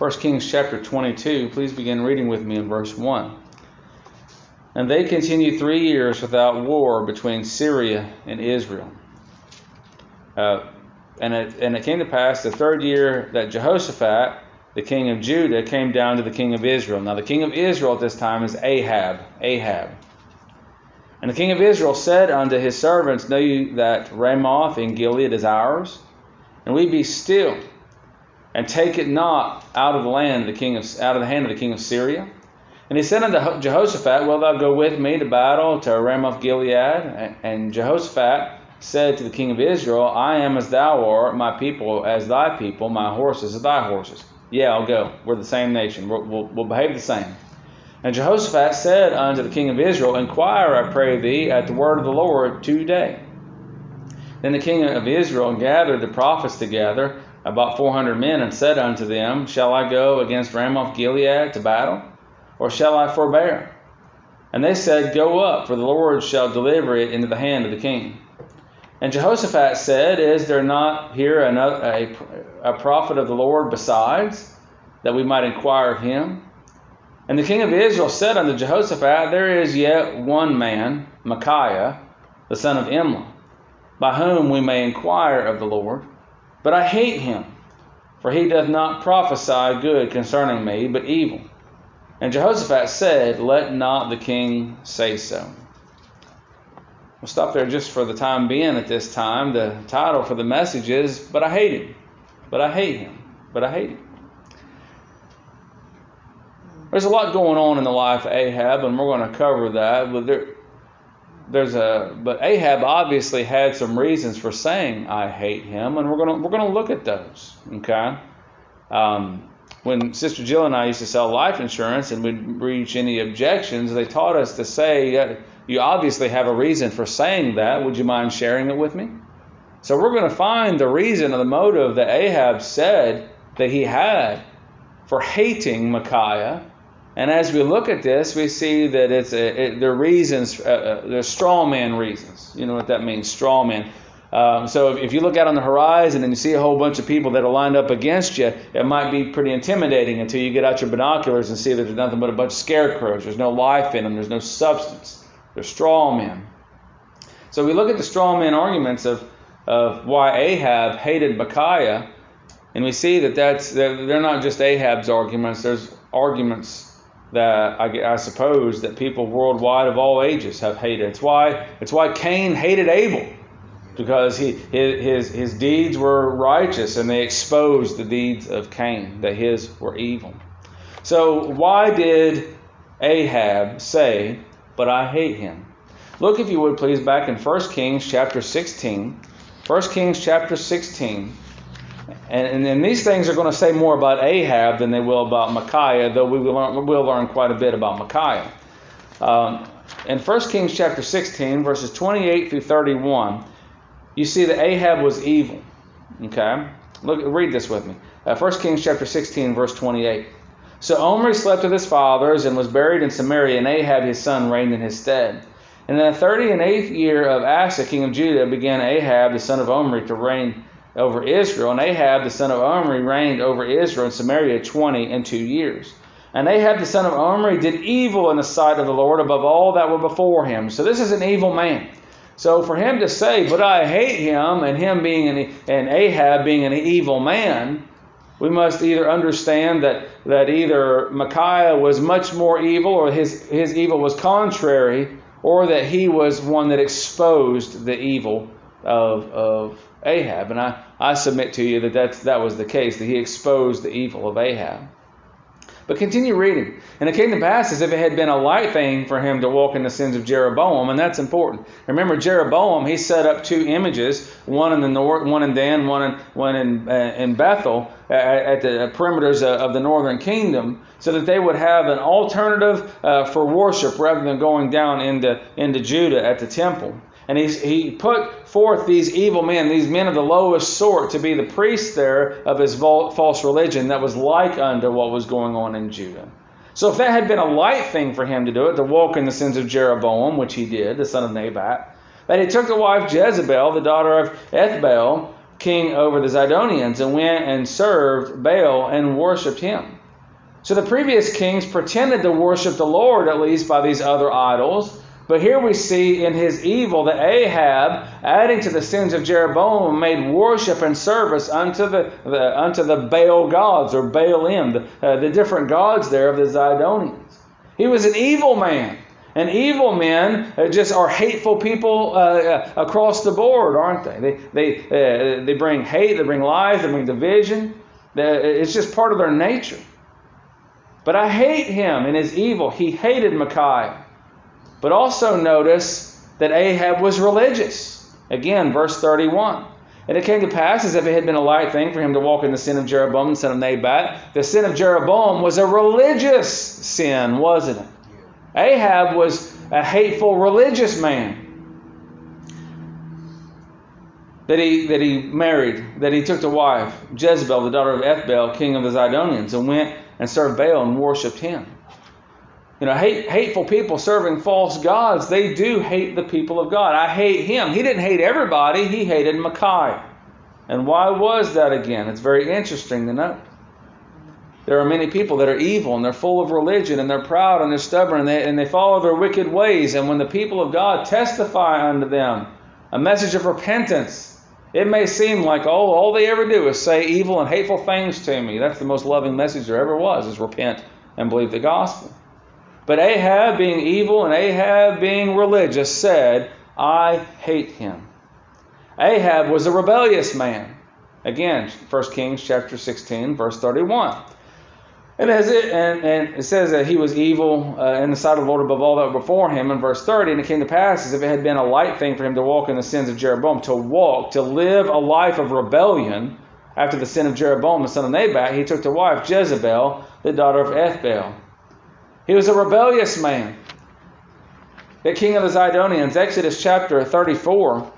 1 Kings chapter 22. Please begin reading with me in verse 1. And they continued three years without war between Syria and Israel. Uh, and, it, and it came to pass the third year that Jehoshaphat, the king of Judah, came down to the king of Israel. Now, the king of Israel at this time is Ahab. Ahab. And the king of Israel said unto his servants, Know you that Ramoth in Gilead is ours? And we be still, and take it not out of the land of the king of out of the hand of the king of Syria. And he said unto Jehoshaphat, Will thou go with me to battle to Ramoth Gilead? And Jehoshaphat said to the king of Israel, I am as thou art, my people as thy people, my horses as thy horses. Yeah, I'll go. We're the same nation. We'll, we'll, we'll behave the same. And Jehoshaphat said unto the king of Israel, Inquire, I pray thee, at the word of the Lord today. Then the king of Israel gathered the prophets together, about four hundred men, and said unto them, Shall I go against Ramoth Gilead to battle, or shall I forbear? And they said, Go up, for the Lord shall deliver it into the hand of the king. And Jehoshaphat said, Is there not here another, a, a prophet of the Lord besides, that we might inquire of him? And the king of Israel said unto Jehoshaphat, There is yet one man, Micaiah, the son of Imlah, by whom we may inquire of the Lord. But I hate him, for he doth not prophesy good concerning me, but evil. And Jehoshaphat said, Let not the king say so. We'll stop there just for the time being at this time. The title for the message is, But I Hate Him. But I hate him. But I hate him. There's a lot going on in the life of Ahab, and we're going to cover that. But there, there's a but Ahab obviously had some reasons for saying I hate him, and we're gonna we're gonna look at those. Okay. Um, when Sister Jill and I used to sell life insurance and we'd reach any objections, they taught us to say you obviously have a reason for saying that. Would you mind sharing it with me? So we're going to find the reason or the motive that Ahab said that he had for hating Micaiah and as we look at this, we see that it's a, it, are reasons, uh, uh, there's straw man reasons. You know what that means, straw man. Um, so if, if, you look out on the horizon and you see a whole bunch of people that are lined up against you, it might be pretty intimidating until you get out your binoculars and see that there's nothing but a bunch of scarecrows. There's no life in them. There's no substance. They're straw men. So we look at the straw man arguments of, of why Ahab hated Micaiah, and we see that that's they're not just Ahab's arguments. There's arguments that I, I, suppose that people worldwide of all ages have hated. It's why it's why Cain hated Abel because he his his deeds were righteous and they exposed the deeds of Cain that his were evil. So why did Ahab say, "But I hate him"? Look if you would please back in 1 Kings chapter 16. 1 Kings chapter 16 and, and, these things are going to say more about Ahab than they will about Micaiah, though we will learn, we'll learn quite a bit about Micaiah. Um, in 1 Kings chapter 16, verses 28 through 31, you see that Ahab was evil. Okay? Look, read this with me. Uh, 1 Kings chapter 16, verse 28. So Omri slept with his fathers and was buried in Samaria, and Ahab his son reigned in his stead. And in the thirty and eighth year of Asa, king of Judah, began Ahab the son of Omri to reign over Israel, and Ahab the son of Omri reigned over Israel and Samaria twenty and two years. And Ahab the son of Omri did evil in the sight of the Lord above all that were before him. So this is an evil man. So for him to say, "But I hate him," and him being an and Ahab being an evil man, we must either understand that that either Micaiah was much more evil, or his his evil was contrary, or that he was one that exposed the evil of of Ahab. And I, I submit to you that that's, that was the case, that he exposed the evil of Ahab. But continue reading. And it came to pass as if it had been a light thing for him to walk in the sins of Jeroboam, and that's important. Remember, Jeroboam, he set up two images, one in the north, one in Dan, one in, one in, uh, in Bethel, at the perimeters of the northern kingdom, so that they would have an alternative uh, for worship rather than going down into, into Judah at the temple. And he's, he put forth these evil men, these men of the lowest sort, to be the priests there of his false religion that was like unto what was going on in Judah. So if that had been a light thing for him to do it, to walk in the sins of Jeroboam, which he did, the son of Nebat, that he took the wife Jezebel, the daughter of Ethbaal, king over the Zidonians, and went and served Baal and worshipped him. So the previous kings pretended to worship the Lord, at least by these other idols. But here we see in his evil that Ahab, adding to the sins of Jeroboam, made worship and service unto the, the unto the Baal gods or Baalim, the, uh, the different gods there of the Zidonians. He was an evil man. And evil men uh, just are hateful people uh, uh, across the board, aren't they? They they uh, they bring hate, they bring lies, they bring division. It's just part of their nature. But I hate him in his evil. He hated Micaiah. But also notice that Ahab was religious. Again, verse 31. And it came to pass as if it had been a light thing for him to walk in the sin of Jeroboam, the son of Nebat. The sin of Jeroboam was a religious sin, wasn't it? Ahab was a hateful religious man that he, that he married, that he took to wife, Jezebel, the daughter of Ethbaal, king of the Zidonians, and went and served Baal and worshipped him. You know, hate, hateful people serving false gods, they do hate the people of God. I hate him. He didn't hate everybody, he hated Micaiah. And why was that again? It's very interesting to note. There are many people that are evil and they're full of religion and they're proud and they're stubborn and they, and they follow their wicked ways. And when the people of God testify unto them a message of repentance, it may seem like, oh, all they ever do is say evil and hateful things to me. That's the most loving message there ever was, is repent and believe the gospel. But Ahab, being evil and Ahab being religious, said, I hate him. Ahab was a rebellious man. Again, 1 Kings chapter 16, verse 31. And, as it, and, and it says that he was evil uh, in the sight of the Lord above all that were before him in verse 30. And it came to pass as if it had been a light thing for him to walk in the sins of Jeroboam, to walk, to live a life of rebellion after the sin of Jeroboam, the son of Nebat, he took to wife Jezebel, the daughter of Ethbaal. He was a rebellious man. The king of the Zidonians, Exodus chapter 34.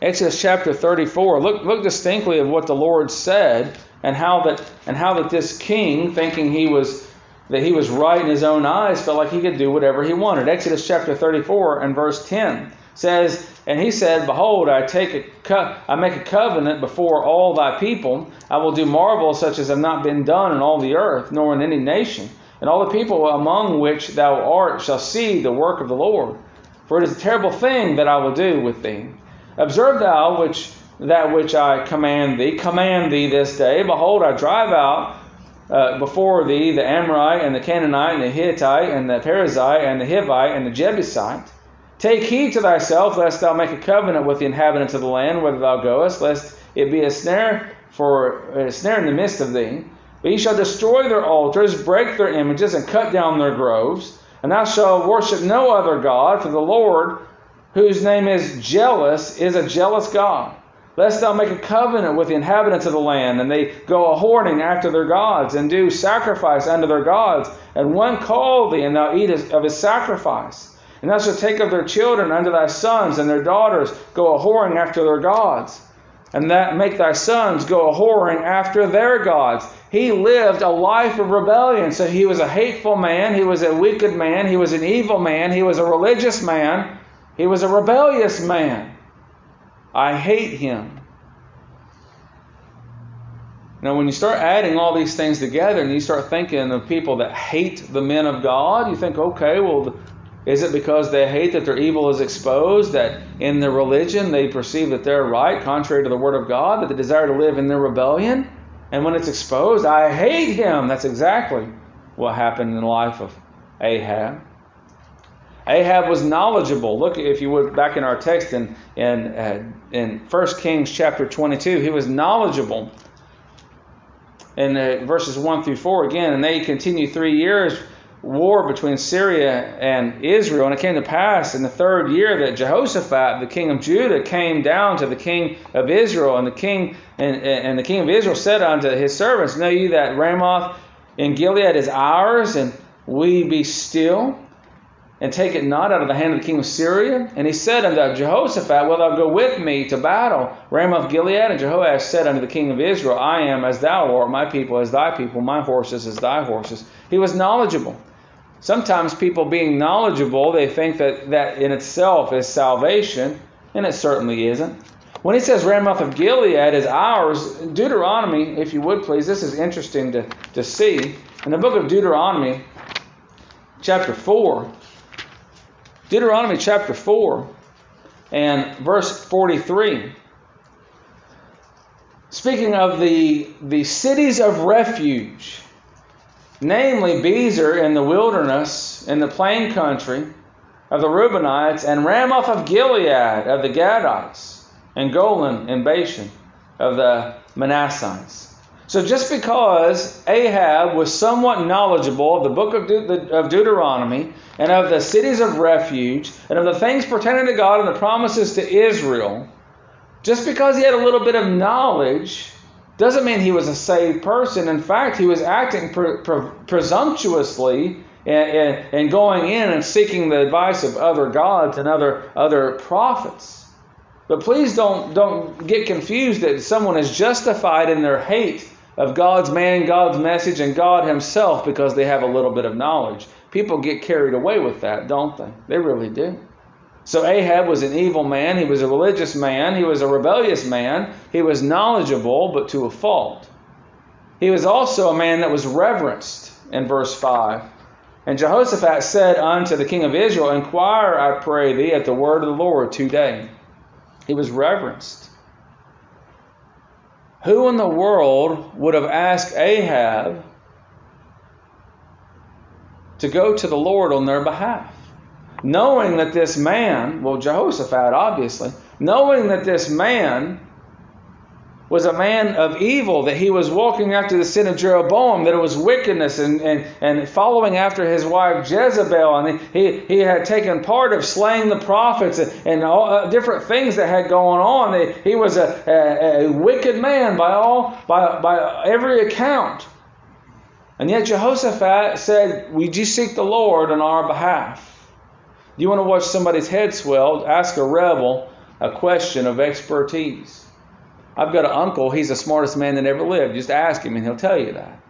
Exodus chapter 34. Look, look distinctly of what the Lord said and how that and how that this king, thinking he was that he was right in his own eyes, felt like he could do whatever he wanted. Exodus chapter 34 and verse 10 says, And he said, Behold, I take a co- I make a covenant before all thy people. I will do marvels such as have not been done in all the earth, nor in any nation and all the people among which thou art shall see the work of the Lord. For it is a terrible thing that I will do with thee. Observe thou which that which I command thee. Command thee this day. Behold, I drive out uh, before thee the Amorite and the Canaanite and the Hittite and the Perizzite and the Hivite and the Jebusite. Take heed to thyself, lest thou make a covenant with the inhabitants of the land, whither thou goest, lest it be a snare for a snare in the midst of thee. But ye shall destroy their altars, break their images, and cut down their groves. And thou shalt worship no other God, for the Lord, whose name is jealous, is a jealous God. Lest thou make a covenant with the inhabitants of the land, and they go a whoring after their gods, and do sacrifice unto their gods, and one call thee, and thou eat of his sacrifice. And thou shalt take of their children unto thy sons, and their daughters go a whoring after their gods, and that make thy sons go a whoring after their gods. He lived a life of rebellion. So he was a hateful man. He was a wicked man. He was an evil man. He was a religious man. He was a rebellious man. I hate him. Now, when you start adding all these things together and you start thinking of people that hate the men of God, you think, okay, well, is it because they hate that their evil is exposed, that in their religion they perceive that they're right, contrary to the Word of God, that they desire to live in their rebellion? And when it's exposed, I hate him. That's exactly what happened in the life of Ahab. Ahab was knowledgeable. Look, if you would, back in our text in in uh, in 1 Kings chapter 22, he was knowledgeable. In uh, verses 1 through 4 again, and they continued three years war between Syria and Israel. And it came to pass in the third year that Jehoshaphat, the king of Judah, came down to the king of Israel, and the king and, and the king of Israel said unto his servants, Know you that Ramoth in Gilead is ours, and we be still, and take it not out of the hand of the king of Syria? And he said unto Jehoshaphat, Wilt thou go with me to battle? Ramoth Gilead, and Jehoash said unto the king of Israel, I am as thou art, my people as thy people, my horses as thy horses. He was knowledgeable. Sometimes people being knowledgeable, they think that that in itself is salvation, and it certainly isn't. When he says Ramoth of Gilead is ours, Deuteronomy, if you would please, this is interesting to, to see. In the book of Deuteronomy, chapter 4, Deuteronomy chapter 4 and verse 43. Speaking of the, the cities of refuge, namely Bezer in the wilderness, in the plain country of the Reubenites, and Ramoth of Gilead of the Gadites, and Golan in Bashan of the Manassites. So just because Ahab was somewhat knowledgeable of the book of, De- of Deuteronomy and of the cities of refuge and of the things pertaining to God and the promises to Israel, just because he had a little bit of knowledge doesn't mean he was a saved person. In fact, he was acting pre- pre- presumptuously and, and going in and seeking the advice of other gods and other, other prophets. But please don't, don't get confused that someone is justified in their hate of God's man, God's message, and God Himself because they have a little bit of knowledge. People get carried away with that, don't they? They really do. So Ahab was an evil man. He was a religious man. He was a rebellious man. He was knowledgeable, but to a fault. He was also a man that was reverenced in verse 5. And Jehoshaphat said unto the king of Israel, Inquire, I pray thee, at the word of the Lord today. He was reverenced. Who in the world would have asked Ahab to go to the Lord on their behalf? Knowing that this man, well, Jehoshaphat obviously, knowing that this man was a man of evil, that he was walking after the sin of Jeroboam, that it was wickedness and, and, and following after his wife Jezebel. And he, he had taken part of slaying the prophets and, and all, uh, different things that had gone on. He was a, a, a wicked man by, all, by, by every account. And yet Jehoshaphat said, We you seek the Lord on our behalf? Do you want to watch somebody's head swell? Ask a rebel a question of expertise. I've got an uncle, he's the smartest man that ever lived. Just ask him and he'll tell you that.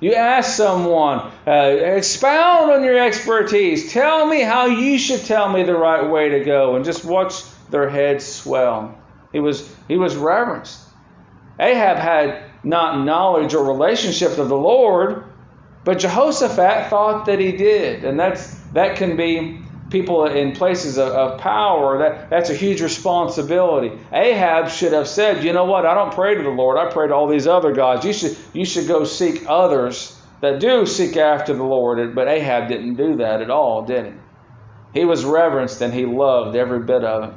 You ask someone, uh, expound on your expertise. Tell me how you should tell me the right way to go, and just watch their heads swell. He was he was reverenced. Ahab had not knowledge or relationship of the Lord, but Jehoshaphat thought that he did, and that's that can be people in places of, of, power, that, that's a huge responsibility. Ahab should have said, you know what, I don't pray to the Lord, I pray to all these other gods. You should, you should go seek others that do seek after the Lord. But Ahab didn't do that at all, did he? He was reverenced and he loved every bit of it.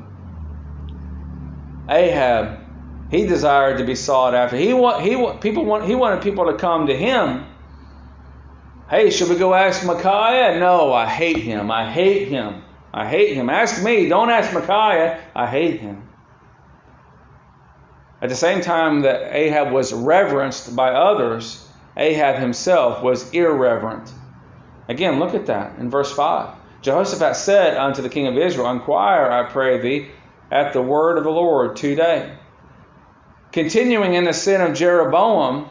Ahab, he desired to be sought after. He want, he want, people want, he wanted people to come to him Hey, should we go ask Micaiah? No, I hate him. I hate him. I hate him. Ask me. Don't ask Micaiah. I hate him. At the same time that Ahab was reverenced by others, Ahab himself was irreverent. Again, look at that in verse 5. Jehoshaphat said unto the king of Israel, Inquire, I pray thee, at the word of the Lord today. Continuing in the sin of Jeroboam,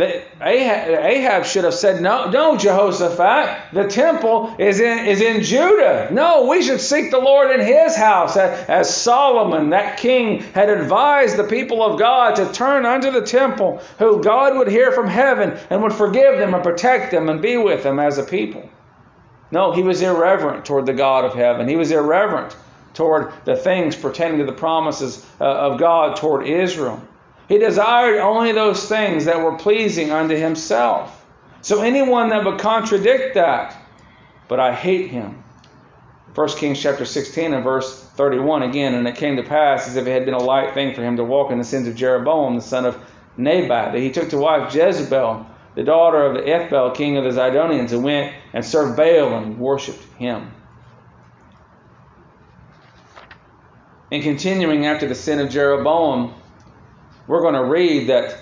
Ahab should have said, No, no, Jehoshaphat, the temple is in, is in Judah. No, we should seek the Lord in his house. As Solomon, that king, had advised the people of God to turn unto the temple, who God would hear from heaven and would forgive them and protect them and be with them as a people. No, he was irreverent toward the God of heaven. He was irreverent toward the things pertaining to the promises uh, of God toward Israel. He desired only those things that were pleasing unto himself. So anyone that would contradict that, but I hate him. 1 Kings chapter 16 and verse 31 again, and it came to pass as if it had been a light thing for him to walk in the sins of Jeroboam, the son of Nebat, that he took to wife Jezebel, the daughter of the Ethbaal, king of the Zidonians, and went and served Baal and worshipped him. And continuing after the sin of Jeroboam, we're going to read that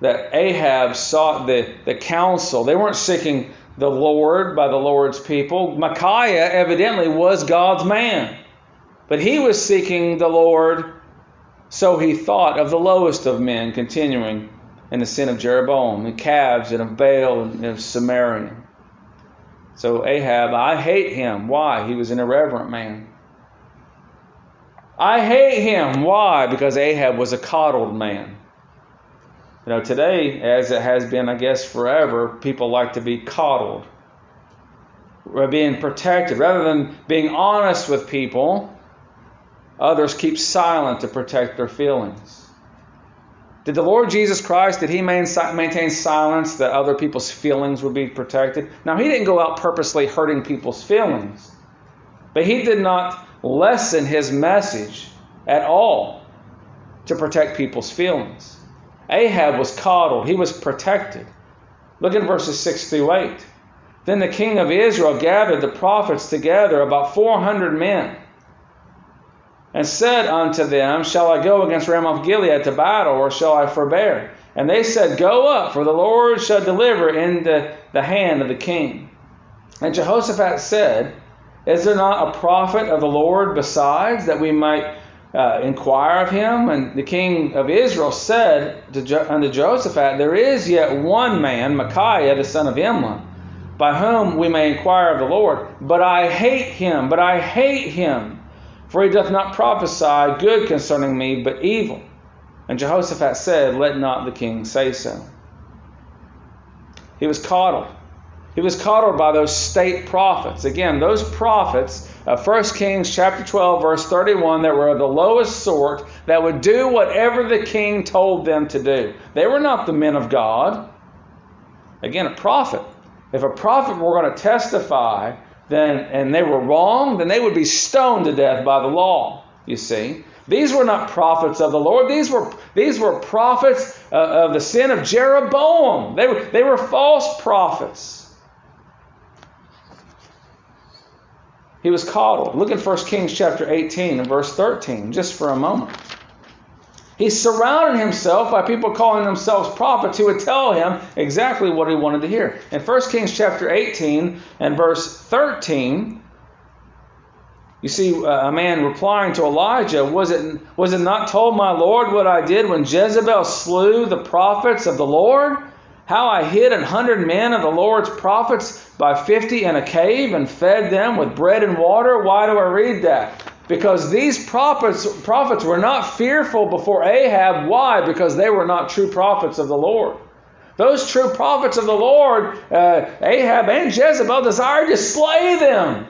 that Ahab sought the, the counsel. They weren't seeking the Lord by the Lord's people. Micaiah evidently was God's man. But he was seeking the Lord, so he thought of the lowest of men, continuing in the sin of Jeroboam, the calves, and of Baal, and of Samaria. So Ahab, I hate him. Why? He was an irreverent man. I hate him. Why? Because Ahab was a coddled man. You know, today, as it has been, I guess, forever, people like to be coddled. Or being protected. Rather than being honest with people, others keep silent to protect their feelings. Did the Lord Jesus Christ, did he maintain silence that other people's feelings would be protected? Now, he didn't go out purposely hurting people's feelings, but he did not lessen his message at all to protect people's feelings. Ahab was coddled, he was protected. Look at verses 6 through 8. Then the king of Israel gathered the prophets together, about 400 men and said unto them, Shall I go against Ramoth Gilead to battle, or shall I forbear? And they said, Go up, for the Lord shall deliver into the hand of the king. And Jehoshaphat said, Is there not a prophet of the Lord besides, that we might uh, inquire of him? And the king of Israel said to Je- unto Jehoshaphat, There is yet one man, Micaiah the son of Imlah, by whom we may inquire of the Lord. But I hate him, but I hate him for he doth not prophesy good concerning me, but evil. And Jehoshaphat said, Let not the king say so. He was coddled. He was coddled by those state prophets. Again, those prophets of 1 Kings chapter 12, verse 31, that were of the lowest sort, that would do whatever the king told them to do. They were not the men of God. Again, a prophet. If a prophet were going to testify then and they were wrong, then they would be stoned to death by the law. You see, these were not prophets of the Lord. These were these were prophets uh, of the sin of Jeroboam. They were they were false prophets. He was coddled. Look at 1 Kings chapter 18 and verse 13, just for a moment. He surrounded himself by people calling themselves prophets who would tell him exactly what he wanted to hear. In 1 Kings chapter 18 and verse 13, you see uh, a man replying to Elijah, was it, was it not told my Lord what I did when Jezebel slew the prophets of the Lord? How I hid an hundred men of the Lord's prophets by fifty in a cave and fed them with bread and water? Why do I read that? Because these prophets, prophets were not fearful before Ahab. Why? Because they were not true prophets of the Lord. Those true prophets of the Lord, uh, Ahab and Jezebel, desired to slay them.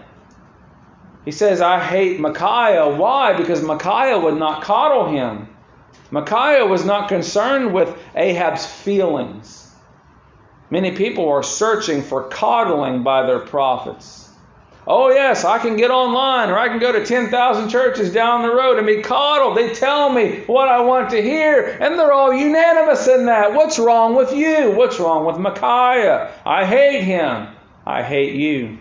He says, I hate Micaiah. Why? Because Micaiah would not coddle him. Micaiah was not concerned with Ahab's feelings. Many people are searching for coddling by their prophets. Oh, yes, I can get online or I can go to 10,000 churches down the road and be coddled. They tell me what I want to hear, and they're all unanimous in that. What's wrong with you? What's wrong with Micaiah? I hate him. I hate you.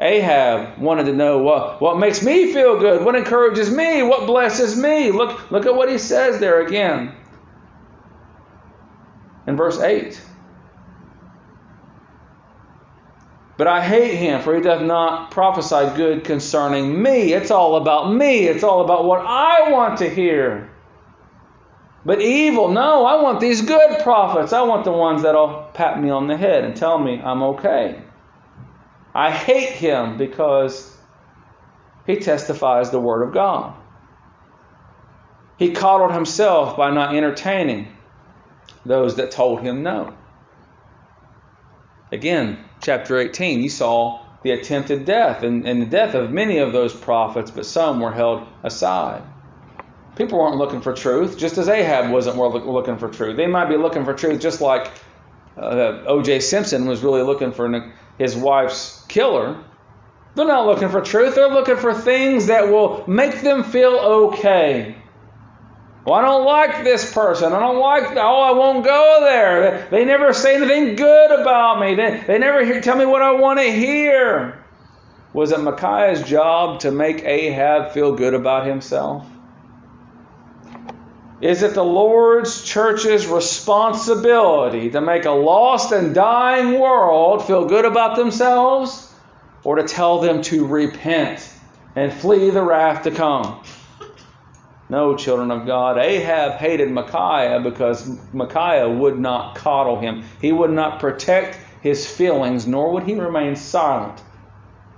Ahab wanted to know what, what makes me feel good, what encourages me, what blesses me. Look, look at what he says there again. In verse 8. But I hate him, for he doth not prophesy good concerning me. It's all about me. It's all about what I want to hear. But evil, no, I want these good prophets. I want the ones that'll pat me on the head and tell me I'm okay. I hate him because he testifies the word of God. He coddled himself by not entertaining those that told him no. Again, chapter 18, you saw the attempted death and, and the death of many of those prophets, but some were held aside. People weren't looking for truth, just as Ahab wasn't looking for truth. They might be looking for truth just like uh, O.J. Simpson was really looking for his wife's killer. They're not looking for truth, they're looking for things that will make them feel okay. Well, I don't like this person. I don't like, oh, I won't go there. They, they never say anything good about me. They, they never hear, tell me what I want to hear. Was it Micaiah's job to make Ahab feel good about himself? Is it the Lord's church's responsibility to make a lost and dying world feel good about themselves or to tell them to repent and flee the wrath to come? No, children of God. Ahab hated Micaiah because Micaiah would not coddle him. He would not protect his feelings, nor would he remain silent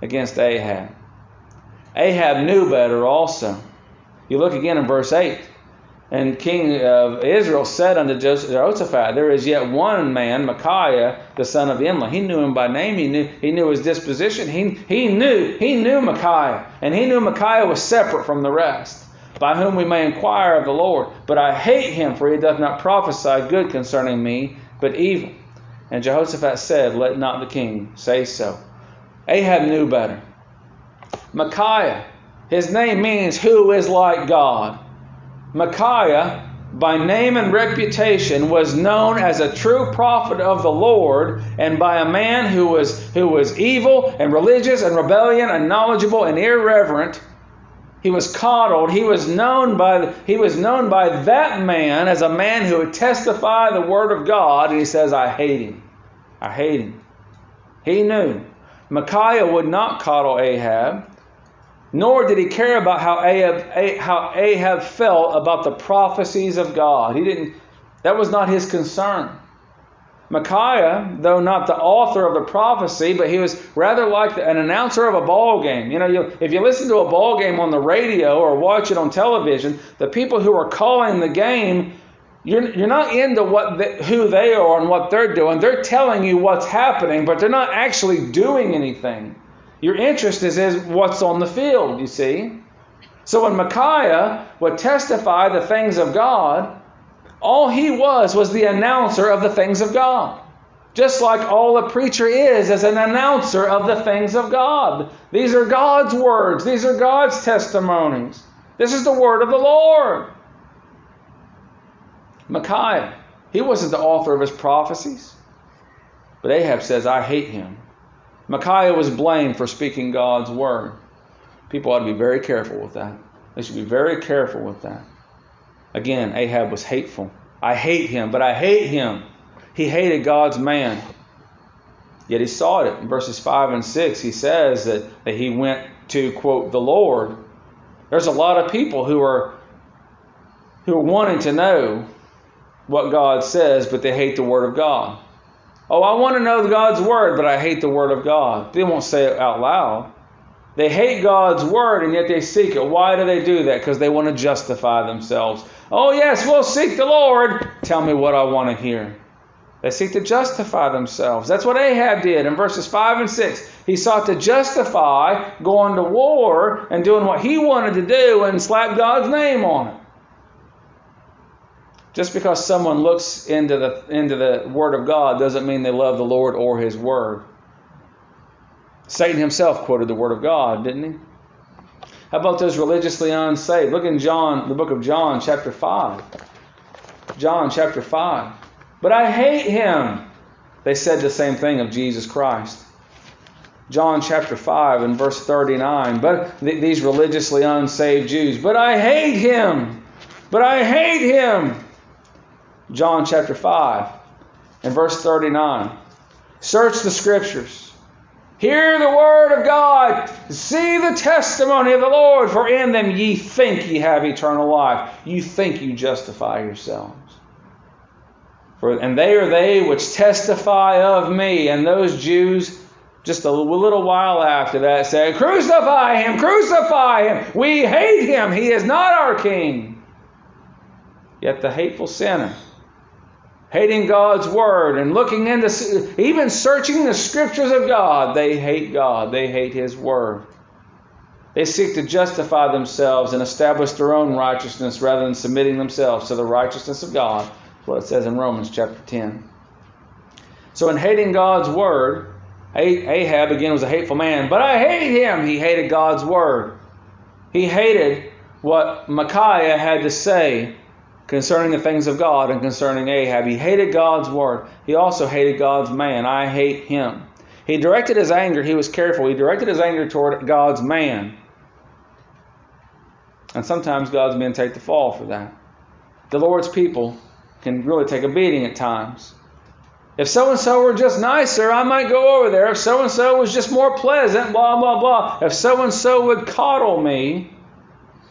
against Ahab. Ahab knew better also. You look again in verse 8. And King of Israel said unto Jehoshaphat, There is yet one man, Micaiah, the son of Imlah. He knew him by name. He knew he knew his disposition. He, he knew he knew Micaiah, and he knew Micaiah was separate from the rest, by whom we may inquire of the Lord. But I hate him, for he doth not prophesy good concerning me, but evil. And Jehoshaphat said, Let not the king say so. Ahab knew better. Micaiah, his name means who is like God. Micaiah, by name and reputation, was known as a true prophet of the Lord, and by a man who was, who was evil and religious and rebellion and knowledgeable and irreverent. He was coddled. He was known by he was known by that man as a man who would testify the word of God, and he says, I hate him. I hate him. He knew. Micaiah would not coddle Ahab nor did he care about how Ahab, how Ahab felt about the prophecies of God. He didn't, that was not his concern. Micaiah, though not the author of the prophecy, but he was rather like an announcer of a ball game. You know, you, if you listen to a ball game on the radio or watch it on television, the people who are calling the game, you're, you're not into what the, who they are and what they're doing. They're telling you what's happening, but they're not actually doing anything. Your interest is, is what's on the field, you see. So when Micaiah would testify the things of God, all he was was the announcer of the things of God. Just like all a preacher is as an announcer of the things of God. These are God's words, these are God's testimonies. This is the word of the Lord. Micaiah, he wasn't the author of his prophecies. But Ahab says, I hate him. Micaiah was blamed for speaking God's word. People ought to be very careful with that. They should be very careful with that. Again, Ahab was hateful. I hate him, but I hate him. He hated God's man. Yet he sought it. In verses 5 and 6, he says that, that he went to, quote, the Lord. There's a lot of people who are who are wanting to know what God says, but they hate the Word of God. Oh, I want to know God's word, but I hate the word of God. They won't say it out loud. They hate God's word and yet they seek it. Why do they do that? Because they want to justify themselves. Oh, yes, we'll seek the Lord. Tell me what I want to hear. They seek to justify themselves. That's what Ahab did in verses 5 and 6. He sought to justify going to war and doing what he wanted to do and slap God's name on it. Just because someone looks into the, into the Word of God doesn't mean they love the Lord or His Word. Satan himself quoted the Word of God, didn't he? How about those religiously unsaved? Look in John, the book of John, chapter 5. John chapter 5. But I hate him. They said the same thing of Jesus Christ. John chapter 5 and verse 39. But th- these religiously unsaved Jews, but I hate him. But I hate him. John chapter 5 and verse 39. Search the scriptures. Hear the word of God. See the testimony of the Lord, for in them ye think ye have eternal life. You think you justify yourselves. For, and they are they which testify of me. And those Jews, just a little while after that, said, Crucify him, crucify him. We hate him. He is not our king. Yet the hateful sinner hating God's word and looking into, even searching the scriptures of God, they hate God. They hate His word. They seek to justify themselves and establish their own righteousness rather than submitting themselves to the righteousness of God. That's what it says in Romans chapter 10. So, in hating God's word, Ahab again was a hateful man, but I hate him. He hated God's word. He hated what Micaiah had to say concerning the things of God and concerning Ahab. He hated God's word. He also hated God's man. I hate him. He directed his anger, he was careful. He directed his anger toward God's man. And sometimes God's men take the fall for that. The Lord's people can really take a beating at times. If so and so were just nicer, I might go over there. If so and so was just more pleasant, blah, blah, blah. If so and so would coddle me,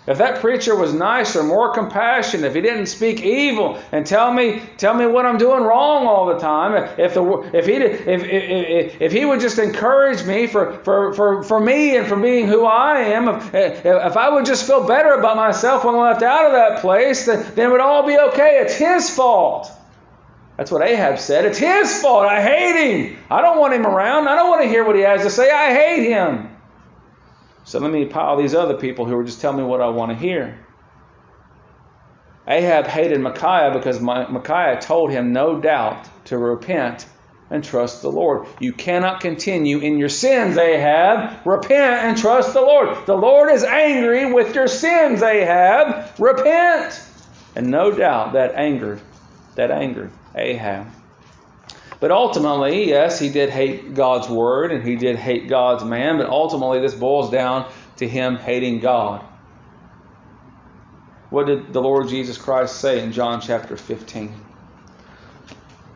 If that preacher was nicer, more compassionate, if he didn't speak evil and tell me tell me what I'm doing wrong all the time, if the if he did, if, if, if he would just encourage me for, for, for, for me and for being who I am, if, if I would just feel better about myself when I left out of that place, then, then it would all be okay. It's his fault. That's what Ahab said. It's his fault. I hate him. I don't want him around. I don't want to hear what he has to say. I hate him. So let me pile these other people who are just telling me what I want to hear. Ahab hated Micaiah because Micaiah told him, no doubt, to repent and trust the Lord. You cannot continue in your sins, Ahab. Repent and trust the Lord. The Lord is angry with your sins, Ahab. Repent. And no doubt that angered, that angered Ahab. But ultimately, yes, he did hate God's word and he did hate God's man, but ultimately this boils down to him hating God. What did the Lord Jesus Christ say in John chapter 15?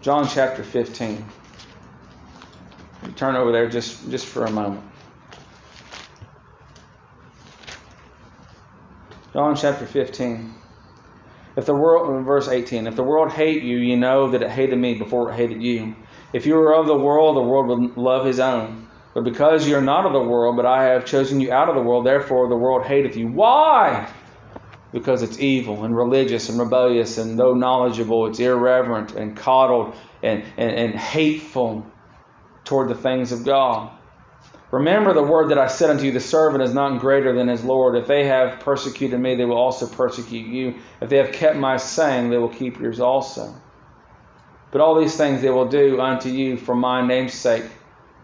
John chapter 15. turn over there just, just for a moment. John chapter 15. If the world, verse 18, if the world hate you, you know that it hated me before it hated you. If you were of the world, the world would love his own. But because you are not of the world, but I have chosen you out of the world, therefore the world hateth you. Why? Because it's evil and religious and rebellious and though knowledgeable, it's irreverent and coddled and, and, and hateful toward the things of God. Remember the word that I said unto you, the servant is not greater than his Lord. If they have persecuted me, they will also persecute you. If they have kept my saying, they will keep yours also. But all these things they will do unto you for my name's sake,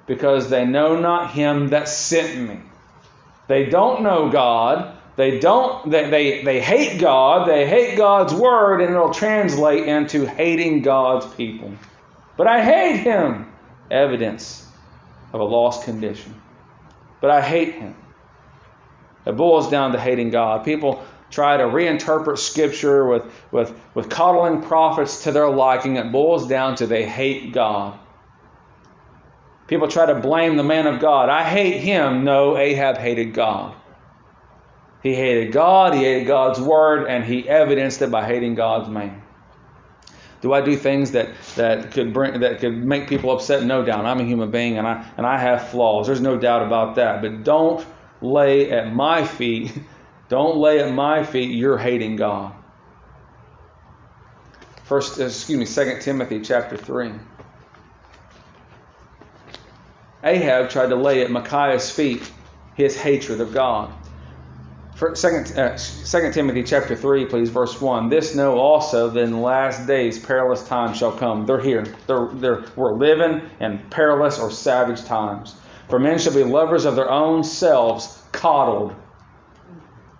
because they know not him that sent me. They don't know God. They don't they, they, they hate God, they hate God's word, and it'll translate into hating God's people. But I hate him. Evidence of a lost condition. But I hate him. It boils down to hating God. People try to reinterpret Scripture with, with, with coddling prophets to their liking. It boils down to they hate God. People try to blame the man of God. I hate him. No, Ahab hated God. He hated God, he hated God's word, and he evidenced it by hating God's man. Do I do things that, that could bring that could make people upset? No doubt. I'm a human being and I and I have flaws. There's no doubt about that. But don't lay at my feet, don't lay at my feet you're hating God. First excuse me, Second Timothy chapter three. Ahab tried to lay at Micaiah's feet his hatred of God. Second, uh, Second Timothy chapter 3, please, verse 1. This know also then last days perilous times shall come. They're here. They're, they're, we're living in perilous or savage times. For men shall be lovers of their own selves, coddled,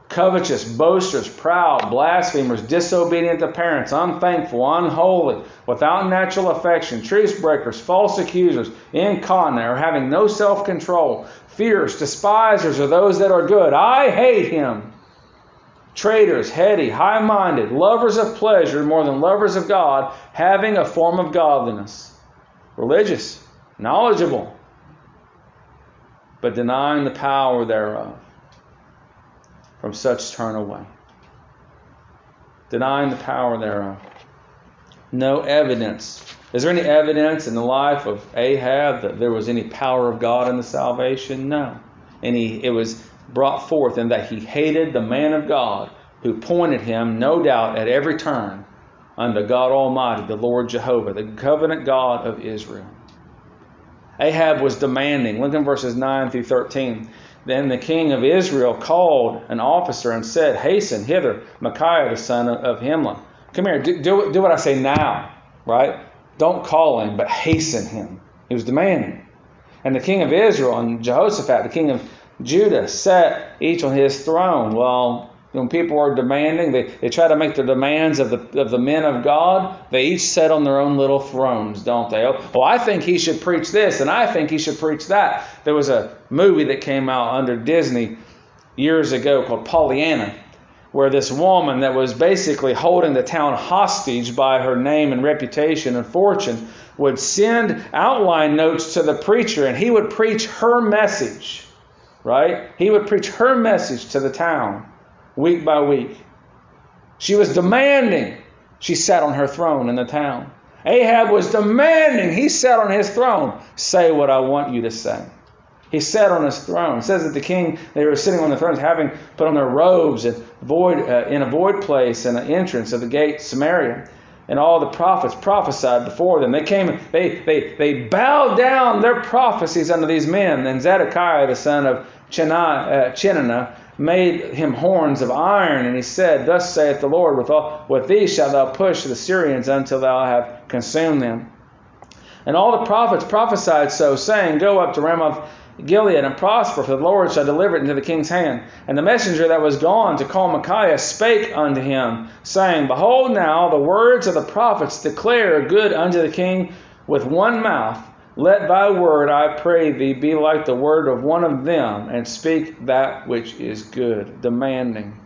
covetous, boasters, proud, blasphemers, disobedient to parents, unthankful, unholy, without natural affection, truce breakers, false accusers, incontinent, or having no self control fierce, despisers of those that are good. I hate him. Traitors, heady, high minded, lovers of pleasure more than lovers of God, having a form of godliness. Religious, knowledgeable, but denying the power thereof. From such turn away. Denying the power thereof. No evidence is there any evidence in the life of Ahab that there was any power of God in the salvation? No. And he, it was brought forth in that he hated the man of God who pointed him, no doubt, at every turn unto God Almighty, the Lord Jehovah, the covenant God of Israel. Ahab was demanding. Look in verses 9 through 13. Then the king of Israel called an officer and said, Hasten hither, Micaiah the son of Imlah. Come here, do, do, do what I say now, right? Don't call him, but hasten him. He was demanding. And the king of Israel and Jehoshaphat, the king of Judah, sat each on his throne. Well, when people are demanding, they, they try to make the demands of the, of the men of God. They each sit on their own little thrones, don't they? Oh, well, I think he should preach this, and I think he should preach that. There was a movie that came out under Disney years ago called Pollyanna where this woman that was basically holding the town hostage by her name and reputation and fortune would send outline notes to the preacher and he would preach her message, right? He would preach her message to the town. week by week. She was demanding. She sat on her throne in the town. Ahab was demanding. He sat on his throne. Say what I want you to say. He sat on his throne. It says that the king, they were sitting on the thrones, having put on their robes and void, uh, in a void place and the entrance of the gate Samaria. And all the prophets prophesied before them. They came, they, they, they bowed down their prophecies unto these men. And Zedekiah, the son of Chenaanah, uh, made him horns of iron, and he said, Thus saith the Lord, with, all, with these shalt thou push the Syrians until thou have consumed them. And all the prophets prophesied so, saying, Go up to Ramoth Gilead and prosper, for the Lord shall deliver it into the king's hand. And the messenger that was gone to call Micaiah spake unto him, saying, Behold, now the words of the prophets declare good unto the king with one mouth. Let thy word, I pray thee, be like the word of one of them, and speak that which is good. Demanding.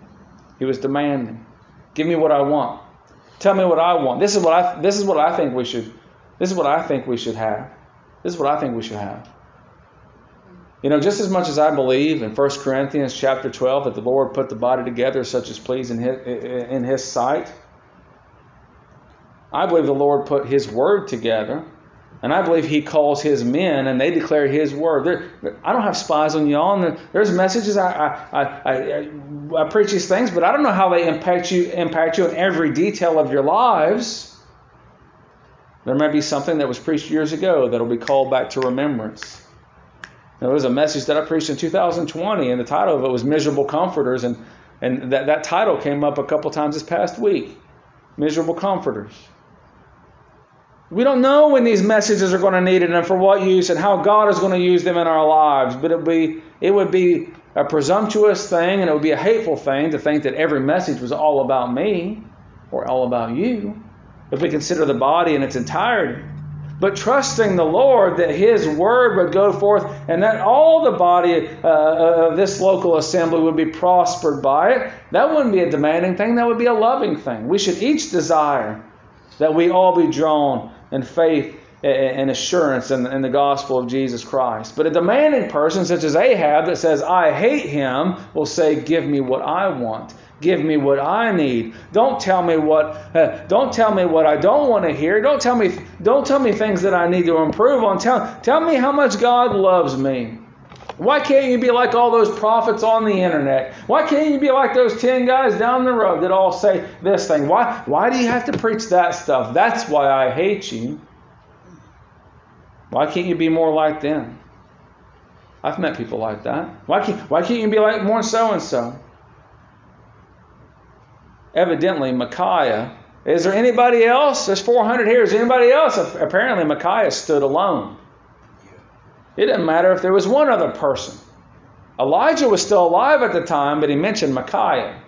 He was demanding. Give me what I want. Tell me what I want. This is what I this is what I think we should this is what I think we should have. This is what I think we should have. You know, just as much as I believe in 1 Corinthians chapter 12 that the Lord put the body together such as please in his, in his sight, I believe the Lord put his word together. And I believe he calls his men and they declare his word. There, I don't have spies on y'all. And there's messages I, I, I, I, preach these things, but I don't know how they impact you, impact you in every detail of your lives. There may be something that was preached years ago that will be called back to remembrance. There was a message that I preached in 2020, and the title of it was Miserable Comforters, and, and that, that title came up a couple times this past week Miserable Comforters. We don't know when these messages are going to need it and for what use and how God is going to use them in our lives, but it would be, it would be a presumptuous thing and it would be a hateful thing to think that every message was all about me or all about you if we consider the body in its entirety but trusting the Lord that His word would go forth and that all the body uh, of this local assembly would be prospered by it, that wouldn't be a demanding thing, that would be a loving thing. We should each desire that we all be drawn in faith and assurance in, in the gospel of Jesus Christ. But a demanding person, such as Ahab, that says, I hate him, will say, Give me what I want. Give me what I need. Don't tell me what uh, don't tell me what I don't want to hear. Don't tell me don't tell me things that I need to improve on. Tell tell me how much God loves me. Why can't you be like all those prophets on the internet? Why can't you be like those 10 guys down the road that all say this thing? Why why do you have to preach that stuff? That's why I hate you. Why can't you be more like them? I've met people like that. Why can't, why can't you be like more so and so? Evidently Micaiah. Is there anybody else? There's 400 here. Is anybody else? Apparently, Micaiah stood alone. It didn't matter if there was one other person. Elijah was still alive at the time, but he mentioned Micaiah.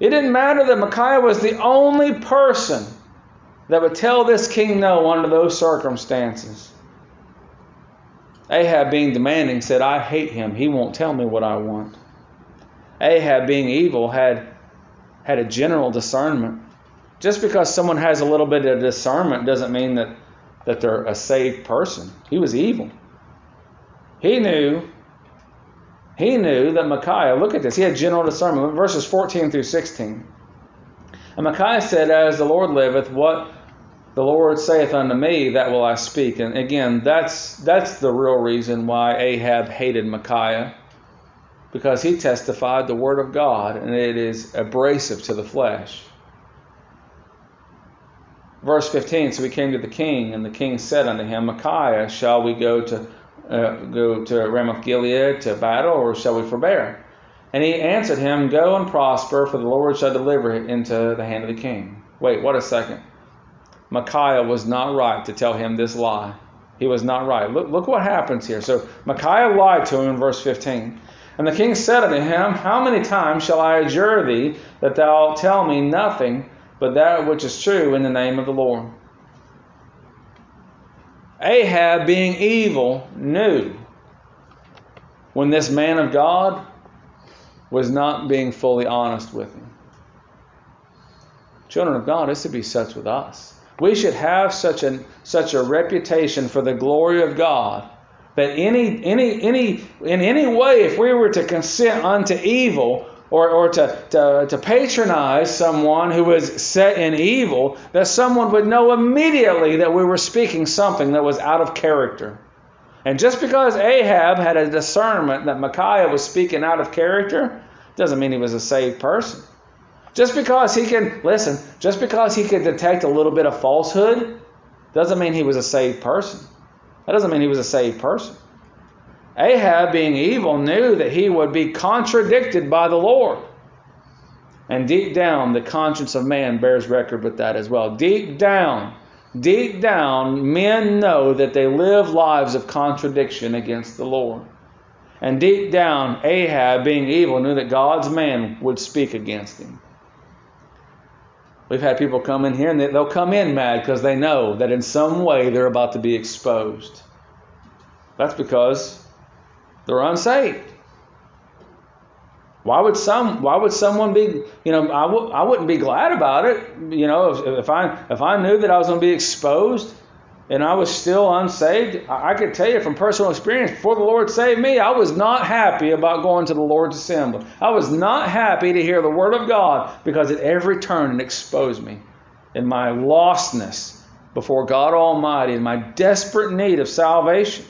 It didn't matter that Micaiah was the only person that would tell this king no under those circumstances. Ahab, being demanding, said, I hate him. He won't tell me what I want. Ahab, being evil, had, had a general discernment. Just because someone has a little bit of discernment doesn't mean that, that they're a saved person. He was evil. He knew, he knew that Micaiah, look at this, he had general discernment. Verses 14 through 16. And Micaiah said, As the Lord liveth, what the Lord saith unto me, that will I speak. And again, that's that's the real reason why Ahab hated Micaiah because he testified the word of God and it is abrasive to the flesh. Verse 15 So he came to the king, and the king said unto him, Micaiah, shall we go to uh, go to Ramoth Gilead to battle, or shall we forbear? And he answered him, Go and prosper, for the Lord shall deliver it into the hand of the king. Wait, what a second. Micaiah was not right to tell him this lie. He was not right. Look, look what happens here. So Micaiah lied to him in verse 15. And the king said unto him, How many times shall I adjure thee that thou tell me nothing but that which is true in the name of the Lord? Ahab, being evil, knew when this man of God was not being fully honest with him. Children of God, this should be such with us. We should have such, an, such a reputation for the glory of God That any, any, any, in any way, if we were to consent unto evil, or, or to, to, to patronize someone who was set in evil, that someone would know immediately that we were speaking something that was out of character. And just because Ahab had a discernment that Micaiah was speaking out of character, doesn't mean he was a saved person. Just because he can, listen, just because he could detect a little bit of falsehood, doesn't mean he was a saved person. That doesn't mean he was a saved person. Ahab, being evil, knew that he would be contradicted by the Lord. And deep down, the conscience of man bears record with that as well. Deep down, deep down, men know that they live lives of contradiction against the Lord. And deep down, Ahab, being evil, knew that God's man would speak against him. We've had people come in here and they'll come in mad because they know that in some way they're about to be exposed. That's because they're unsaved. Why would some? Why would someone be? You know, I w- I wouldn't be glad about it. You know, if, if I if I knew that I was going to be exposed and I was still unsaved, I, could tell you from personal experience. Before the Lord saved me, I was not happy about going to the Lord's assembly. I was not happy to hear the word of God because at every turn it exposed me in my lostness before God Almighty in my desperate need of salvation.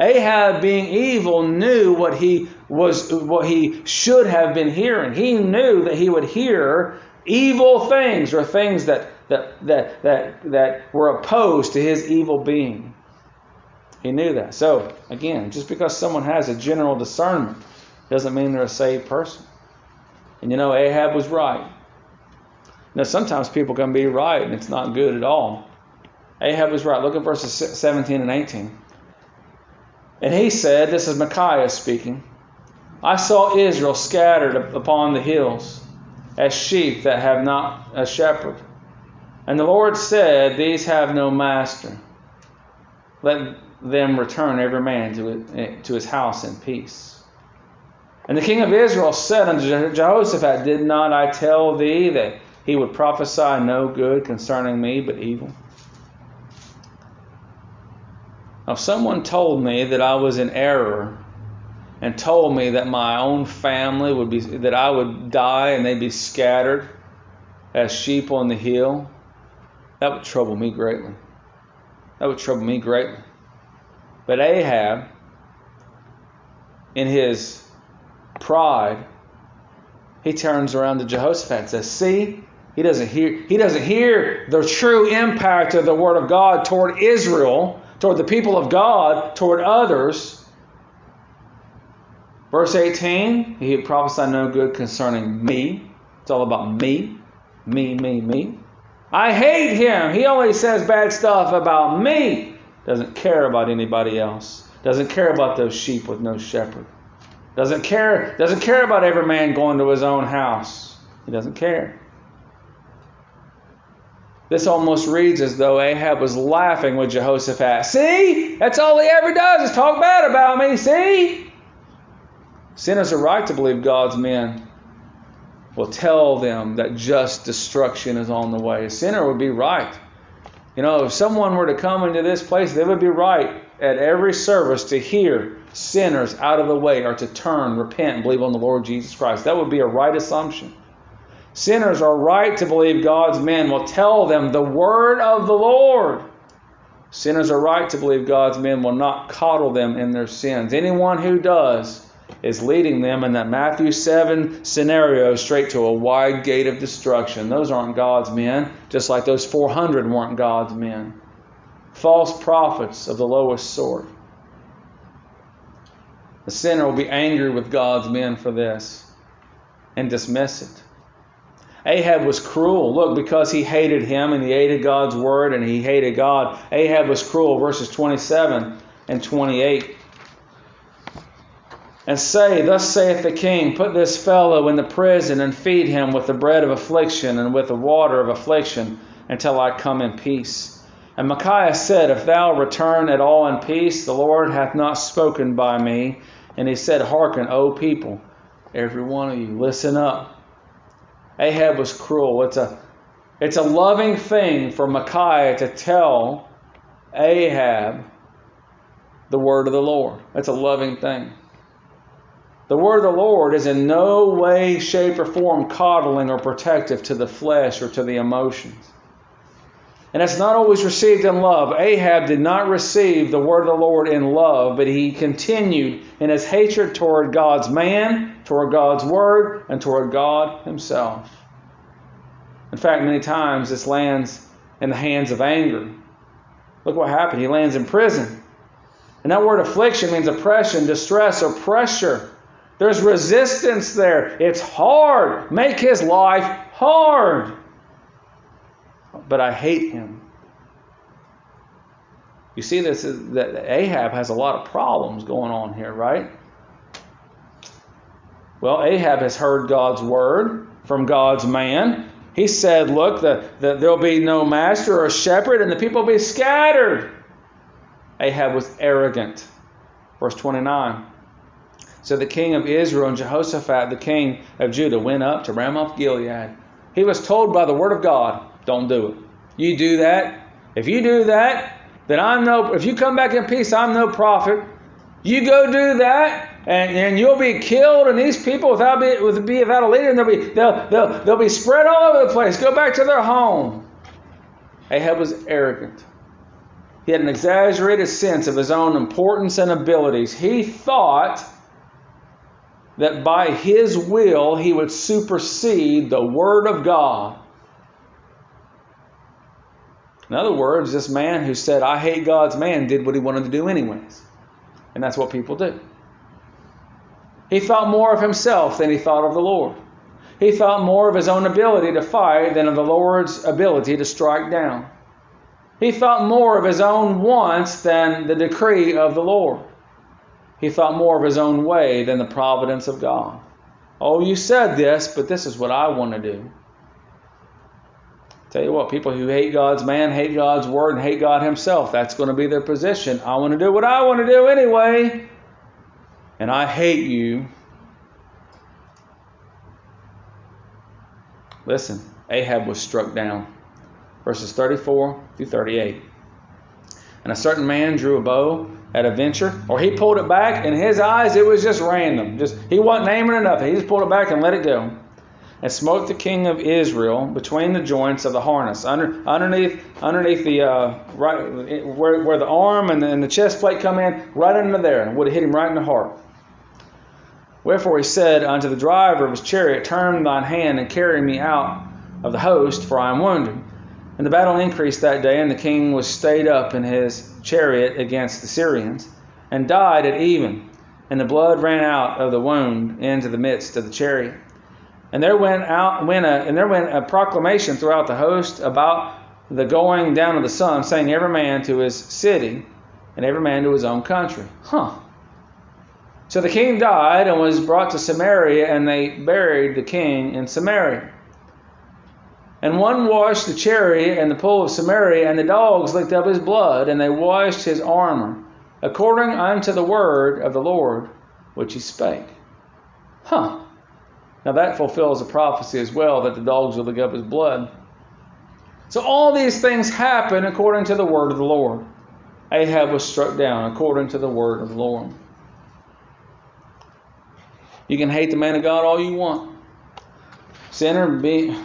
Ahab, being evil, knew what he was, what he should have been hearing. He knew that he would hear evil things or things that that that that that were opposed to his evil being. He knew that. So again, just because someone has a general discernment doesn't mean they're a saved person. And you know, Ahab was right. Now, sometimes people can be right and it's not good at all. Ahab was right. Look at verses 17 and 18. And he said, This is Micaiah speaking, I saw Israel scattered upon the hills as sheep that have not a shepherd. And the Lord said, These have no master. Let them return every man to, his house in peace. And the king of Israel said unto Jehoshaphat, Did not I tell thee that he would prophesy no good concerning me, but evil? Now, someone told me that I was in error and told me that my own family would be, that I would die and they'd be scattered as sheep on the hill, that would trouble me greatly. That would trouble me greatly. But Ahab, in his pride, he turns around to Jehoshaphat and says, See, he doesn't hear he doesn't hear the true impact of the word of God toward Israel toward the people of God, toward others. Verse 18, he prophesied no good concerning me. It's all about me. Me, me, me. I hate him. He only says bad stuff about me. Doesn't care about anybody else. Doesn't care about those sheep with no shepherd. Doesn't care, doesn't care about every man going to his own house. He doesn't care. This almost reads as though Ahab was laughing with Jehoshaphat. See? That's all he ever does is talk bad about me. See? Sinners are right to believe God's men will tell them that just destruction is on the way. A sinner would be right. You know, if someone were to come into this place, they would be right at every service to hear sinners out of the way or to turn, repent, and believe on the Lord Jesus Christ. That would be a right assumption. Sinners are right to believe God's men will tell them the word of the Lord. Sinners are right to believe God's men will not coddle them in their sins. Anyone who does is leading them in that Matthew 7 scenario straight to a wide gate of destruction. Those aren't God's men, just like those 400 weren't God's men. False prophets of the lowest sort. The sinner will be angry with God's men for this and dismiss it. Ahab was cruel. Look, because he hated him and he hated God's word and he hated God, Ahab was cruel. Verses 27 and 28. And say, Thus saith the king, Put this fellow in the prison and feed him with the bread of affliction and with the water of affliction until I come in peace. And Micaiah said, If thou return at all in peace, the Lord hath not spoken by me. And he said, Hearken, O people, every one of you, listen up. Ahab was cruel. It's a, it's a loving thing for Micaiah to tell Ahab the word of the Lord. That's a loving thing. The word of the Lord is in no way, shape, or form coddling or protective to the flesh or to the emotions. And it's not always received in love. Ahab did not receive the word of the Lord in love, but he continued in his hatred toward God's man, toward God's word, and toward God himself. In fact, many times this lands in the hands of anger. Look what happened. He lands in prison. And that word affliction means oppression, distress, or pressure. There's resistance there. It's hard. Make his life hard but I hate him. You see, this is that Ahab has a lot of problems going on here, right? Well, Ahab has heard God's word from God's man. He said, Look, the, the, there'll be no master or shepherd, and the people will be scattered. Ahab was arrogant. Verse 29. So the king of Israel and Jehoshaphat, the king of Judah, went up to Ramoth Gilead. He was told by the word of God, don't do it. You do that. If you do that, then I'm no. If you come back in peace, I'm no prophet. You go do that, and, and you'll be killed. And these people, without be, with, be without a leader, and they'll be they'll, they'll they'll be spread all over the place. Go back to their home. Ahab was arrogant. He had an exaggerated sense of his own importance and abilities. He thought that by his will he would supersede the word of God. In other words, this man who said, I hate God's man, did what he wanted to do anyways. And that's what people do. He thought more of himself than he thought of the Lord. He thought more of his own ability to fight than of the Lord's ability to strike down. He thought more of his own wants than the decree of the Lord. He thought more of his own way than the providence of God. Oh, you said this, but this is what I want to do. Tell you what, people who hate God's man, hate God's word, and hate God Himself, that's going to be their position. I want to do what I want to do anyway, and I hate you. Listen, Ahab was struck down. Verses 34 through 38. And a certain man drew a bow at a venture, or he pulled it back. In his eyes, it was just random. Just he wasn't aiming enough. He just pulled it back and let it go and smote the king of Israel between the joints of the harness, under, underneath, underneath the uh, right where, where the arm and the, and the chest plate come in, right under there, and would have hit him right in the heart. Wherefore he said unto the driver of his chariot, Turn thine hand and carry me out of the host, for I am wounded. And the battle increased that day, and the king was stayed up in his chariot against the Syrians, and died at even. And the blood ran out of the wound into the midst of the chariot. And there went out went a, and there went a proclamation throughout the host about the going down of the sun, saying every man to his city and every man to his own country. Huh. So the king died and was brought to Samaria, and they buried the king in Samaria. And one washed the chariot and the pool of Samaria, and the dogs licked up his blood, and they washed his armor, according unto the word of the Lord which he spake. Huh. Now that fulfills a prophecy as well that the dogs will lick up his blood. So all these things happen according to the word of the Lord. Ahab was struck down according to the word of the Lord. You can hate the man of God all you want. Sinner, be,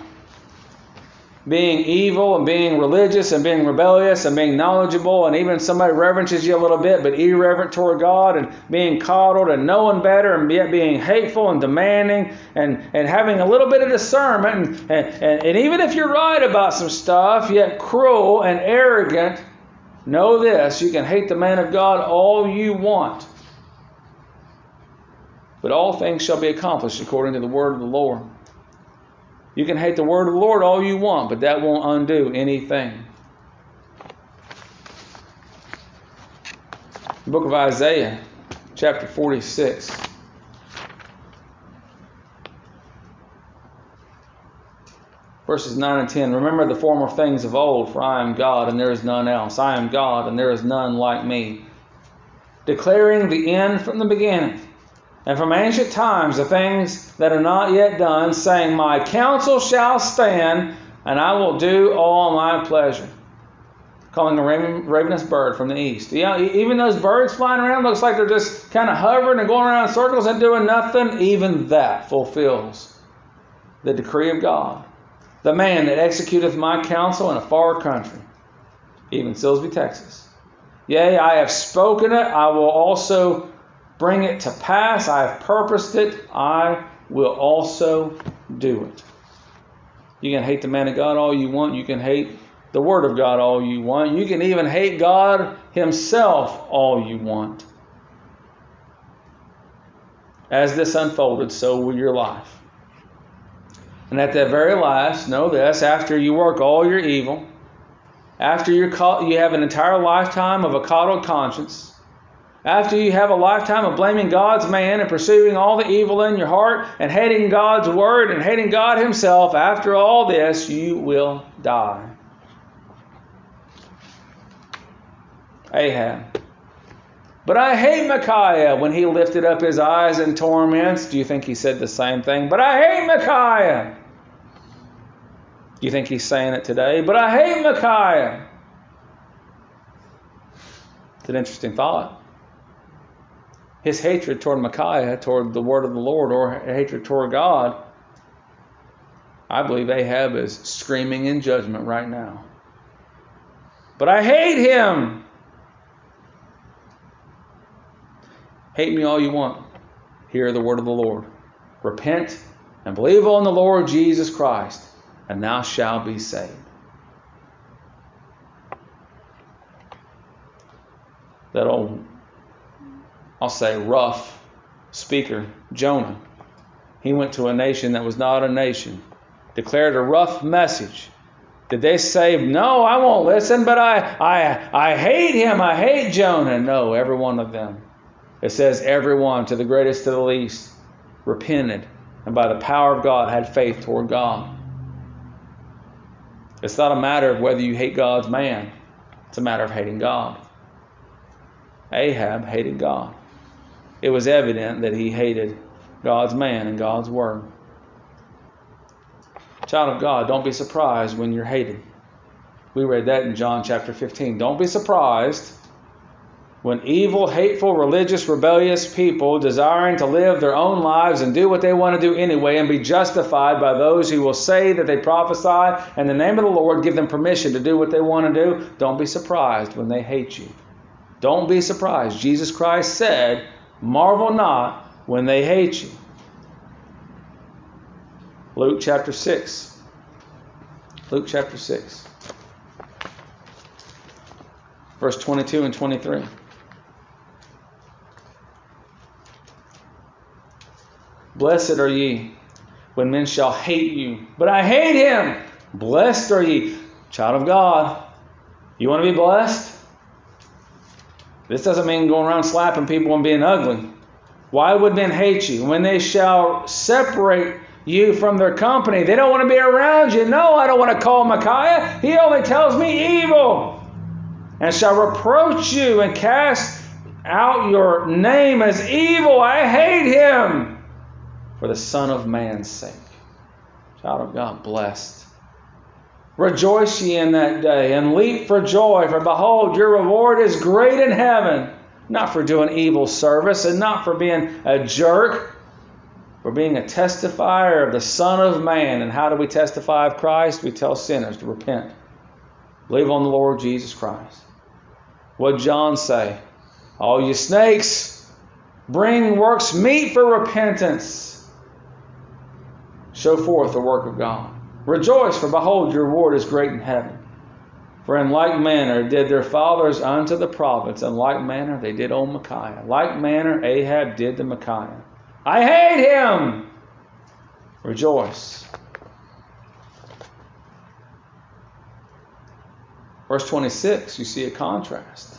being evil and being religious and being rebellious and being knowledgeable and even somebody reverences you a little bit but irreverent toward God and being coddled and knowing better and yet being hateful and demanding and, and having a little bit of discernment and, and, and even if you're right about some stuff yet cruel and arrogant know this you can hate the man of God all you want. But all things shall be accomplished according to the word of the Lord you can hate the word of the Lord all you want, but that won't undo anything. The book of Isaiah, chapter 46. Verses 9 and 10 Remember the former things of old, for I am God and there is none else. I am God and there is none like me. Declaring the end from the beginning and from ancient times the things that are not yet done, saying, My counsel shall stand, and I will do all my pleasure. calling a ravenous bird from the east. Know, even those birds flying around looks like they're just kind of hovering and going around in circles and doing nothing. Even that fulfills the decree of God. The man that executeth my counsel in a far country, even Silsbee, Texas. Yea, I have spoken it, I will also bring it to pass. I have purposed it, I will also do it. You can hate the man of God all you want. You can hate the Word of God all you want. You can even hate God Himself all you want. As this unfolded, so will your life. And at the very last, know this after you work all your evil, after you have an entire lifetime of a coddled conscience, after you have a lifetime of blaming God's man and pursuing all the evil in your heart and hating God's word and hating God Himself, after all this, you will die. Ahab. But I hate Micaiah when he lifted up his eyes in torments. Do you think he said the same thing? But I hate Micaiah. Do you think he's saying it today? But I hate Micaiah. It's an interesting thought his hatred toward Micaiah, toward the word of the Lord, or hatred toward God, I believe Ahab is screaming in judgment right now. But I hate him. Hate me all you want. Hear the word of the Lord. Repent and believe on the Lord Jesus Christ, and thou shalt be saved. That old I'll say, rough speaker, Jonah. He went to a nation that was not a nation, declared a rough message. Did they say, No, I won't listen, but I, I, I hate him, I hate Jonah? No, every one of them. It says, Everyone, to the greatest to the least, repented and by the power of God had faith toward God. It's not a matter of whether you hate God's man, it's a matter of hating God. Ahab hated God it was evident that he hated God's man and God's word. Child of God, don't be surprised when you're hated. We read that in John chapter 15. Don't be surprised when evil, hateful, religious, rebellious people desiring to live their own lives and do what they want to do anyway and be justified by those who will say that they prophesy in the name of the Lord, give them permission to do what they want to do. Don't be surprised when they hate you. Don't be surprised. Jesus Christ said, Marvel not when they hate you. Luke chapter 6. Luke chapter 6. Verse 22 and 23. Blessed are ye when men shall hate you. But I hate him. Blessed are ye. Child of God. You want to be blessed? This doesn't mean going around slapping people and being ugly. Why would men hate you? When they shall separate you from their company, they don't want to be around you. No, I don't want to call Micaiah. He only tells me evil. And shall reproach you and cast out your name as evil. I hate him for the Son of Man's sake. Child of God, blessed Rejoice ye in that day, and leap for joy, for behold, your reward is great in heaven. Not for doing evil service, and not for being a jerk, for being a testifier of the Son of Man. And how do we testify of Christ? We tell sinners to repent. Believe on the Lord Jesus Christ. What John say? All you snakes, bring works meet for repentance. Show forth the work of God. Rejoice, for behold, your reward is great in heaven. For in like manner did their fathers unto the prophets, in like manner they did on Micaiah. Like manner Ahab did to Micaiah. I hate him! Rejoice. Verse 26, you see a contrast.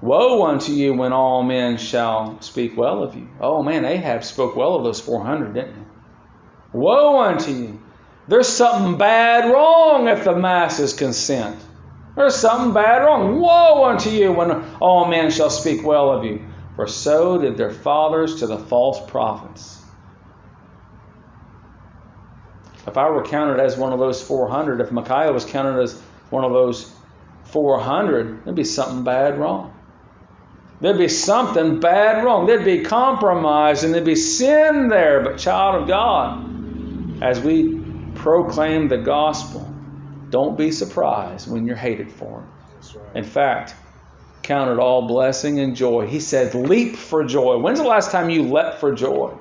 Woe unto you when all men shall speak well of you. Oh man, Ahab spoke well of those 400, didn't he? Woe unto you there's something bad wrong if the masses consent. There's something bad wrong. Woe unto you when all men shall speak well of you. For so did their fathers to the false prophets. If I were counted as one of those 400, if Micaiah was counted as one of those 400, there'd be something bad wrong. There'd be something bad wrong. There'd be compromise and there'd be sin there. But, child of God, as we proclaim the gospel, don't be surprised when you're hated for it. Right. In fact, count it all blessing and joy. He said, leap for joy. When's the last time you leapt for joy?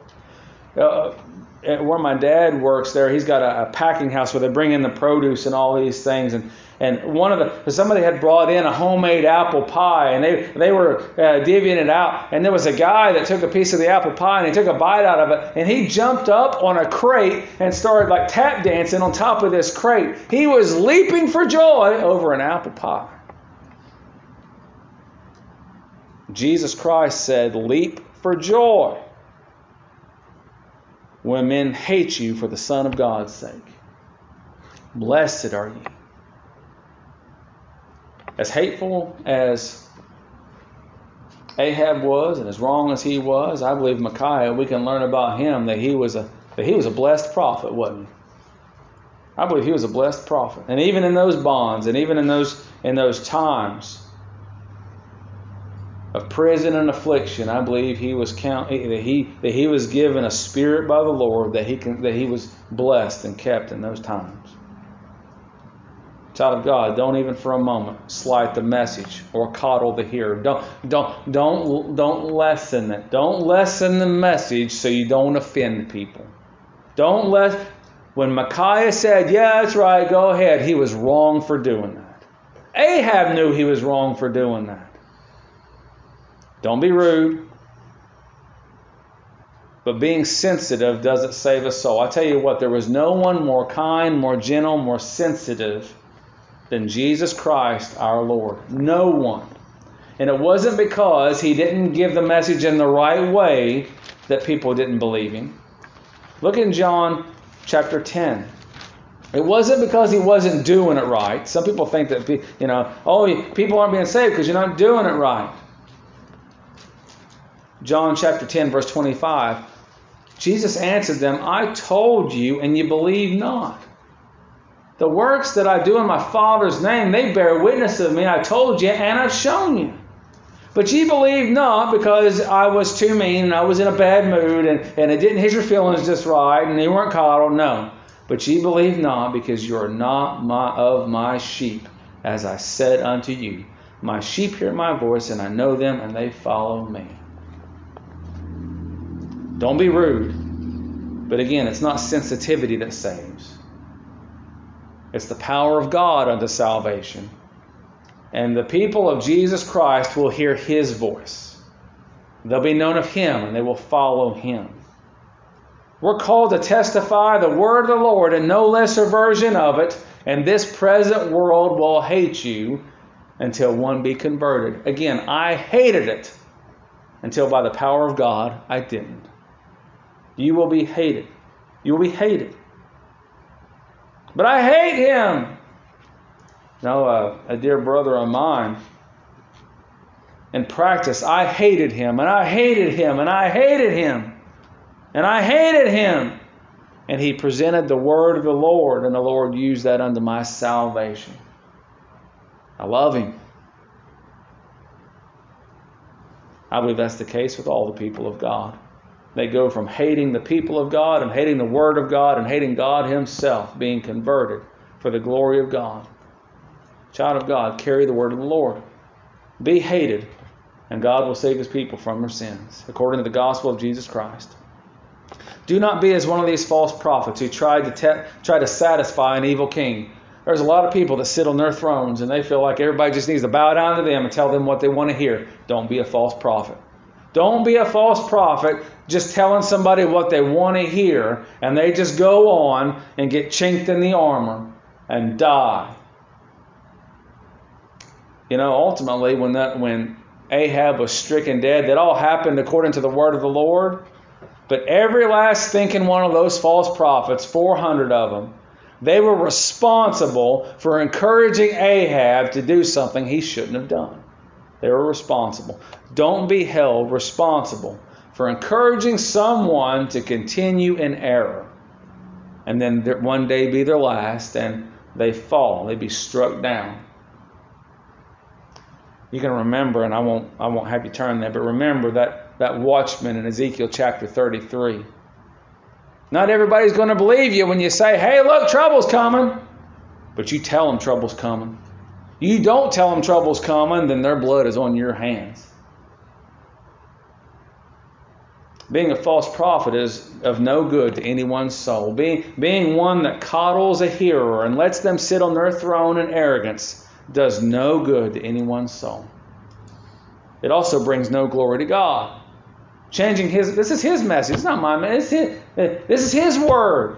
Uh, where my dad works there, he's got a, a, packing house where they bring in the produce and all these things. And, and one of the, somebody had brought in a homemade apple pie and they, they were uh, divvying it out. And there was a guy that took a piece of the apple pie and he took a bite out of it and he jumped up on a crate and started like tap dancing on top of this crate. He was leaping for joy over an apple pie. Jesus Christ said, Leap for joy when men hate you for the Son of God's sake. Blessed are you. As hateful as Ahab was and as wrong as he was, I believe Micaiah, we can learn about him that he was a that he was a blessed prophet, wasn't he? I believe he was a blessed prophet. And even in those bonds and even in those in those times, of prison and affliction, I believe he was count that he that he was given a spirit by the Lord that he can that he was blessed and kept in those times. Child of God, don't even for a moment slight the message or coddle the hearer. Don't don't don't don't lessen it. Don't lessen the message so you don't offend people. Don't let when Micaiah said, "Yeah, that's right, go ahead," he was wrong for doing that. Ahab knew he was wrong for doing that. Don't be rude. But being sensitive doesn't save a soul. I tell you what, there was no one more kind, more gentle, more sensitive than Jesus Christ our Lord. No one. And it wasn't because he didn't give the message in the right way that people didn't believe him. Look in John chapter 10. It wasn't because he wasn't doing it right. Some people think that, you know, oh, people aren't being saved because you're not doing it right. John chapter 10, verse 25, Jesus answered them, I told you, and you believe not. The works that I do in my Father's name, they bear witness of me. I told you, and I've shown you. But ye believe not because I was too mean and I was in a bad mood and, and it didn't hit your feelings just right and you weren't coddled. No. But ye believe not because you are not my, of my sheep, as I said unto you. My sheep hear my voice, and I know them, and they follow me. Don't be rude. But again, it's not sensitivity that saves. It's the power of God unto salvation. And the people of Jesus Christ will hear his voice. They'll be known of him and they will follow him. We're called to testify the word of the Lord and no lesser version of it, and this present world will hate you until one be converted. Again, I hated it until by the power of God I didn't. You will be hated. You will be hated. But I hate him. Now, uh, a dear brother of mine, in practice, I hated him, and I hated him, and I hated him, and I hated him. And he presented the word of the Lord, and the Lord used that unto my salvation. I love him. I believe that's the case with all the people of God. They go from hating the people of God and hating the Word of God and hating God Himself, being converted for the glory of God. Child of God, carry the Word of the Lord. Be hated, and God will save His people from their sins, according to the gospel of Jesus Christ. Do not be as one of these false prophets who tried to te- try to satisfy an evil king. There's a lot of people that sit on their thrones and they feel like everybody just needs to bow down to them and tell them what they want to hear. Don't be a false prophet. Don't be a false prophet just telling somebody what they want to hear and they just go on and get chinked in the armor and die. You know, ultimately, when that when Ahab was stricken dead, that all happened according to the word of the Lord. But every last thinking one of those false prophets, 400 of them, they were responsible for encouraging Ahab to do something he shouldn't have done. They were responsible. Don't be held responsible for encouraging someone to continue in error and then one day be their last and they fall, they be struck down. You can remember, and I won't I won't have you turn there, but remember that that watchman in Ezekiel chapter 33. Not everybody's going to believe you when you say, "Hey, look, trouble's coming," but you tell them trouble's coming. You don't tell them trouble's coming, then their blood is on your hands. Being a false prophet is of no good to anyone's soul. Being, being one that coddles a hearer and lets them sit on their throne in arrogance does no good to anyone's soul. It also brings no glory to God. Changing his, this is his message. It's not my message. This is his word.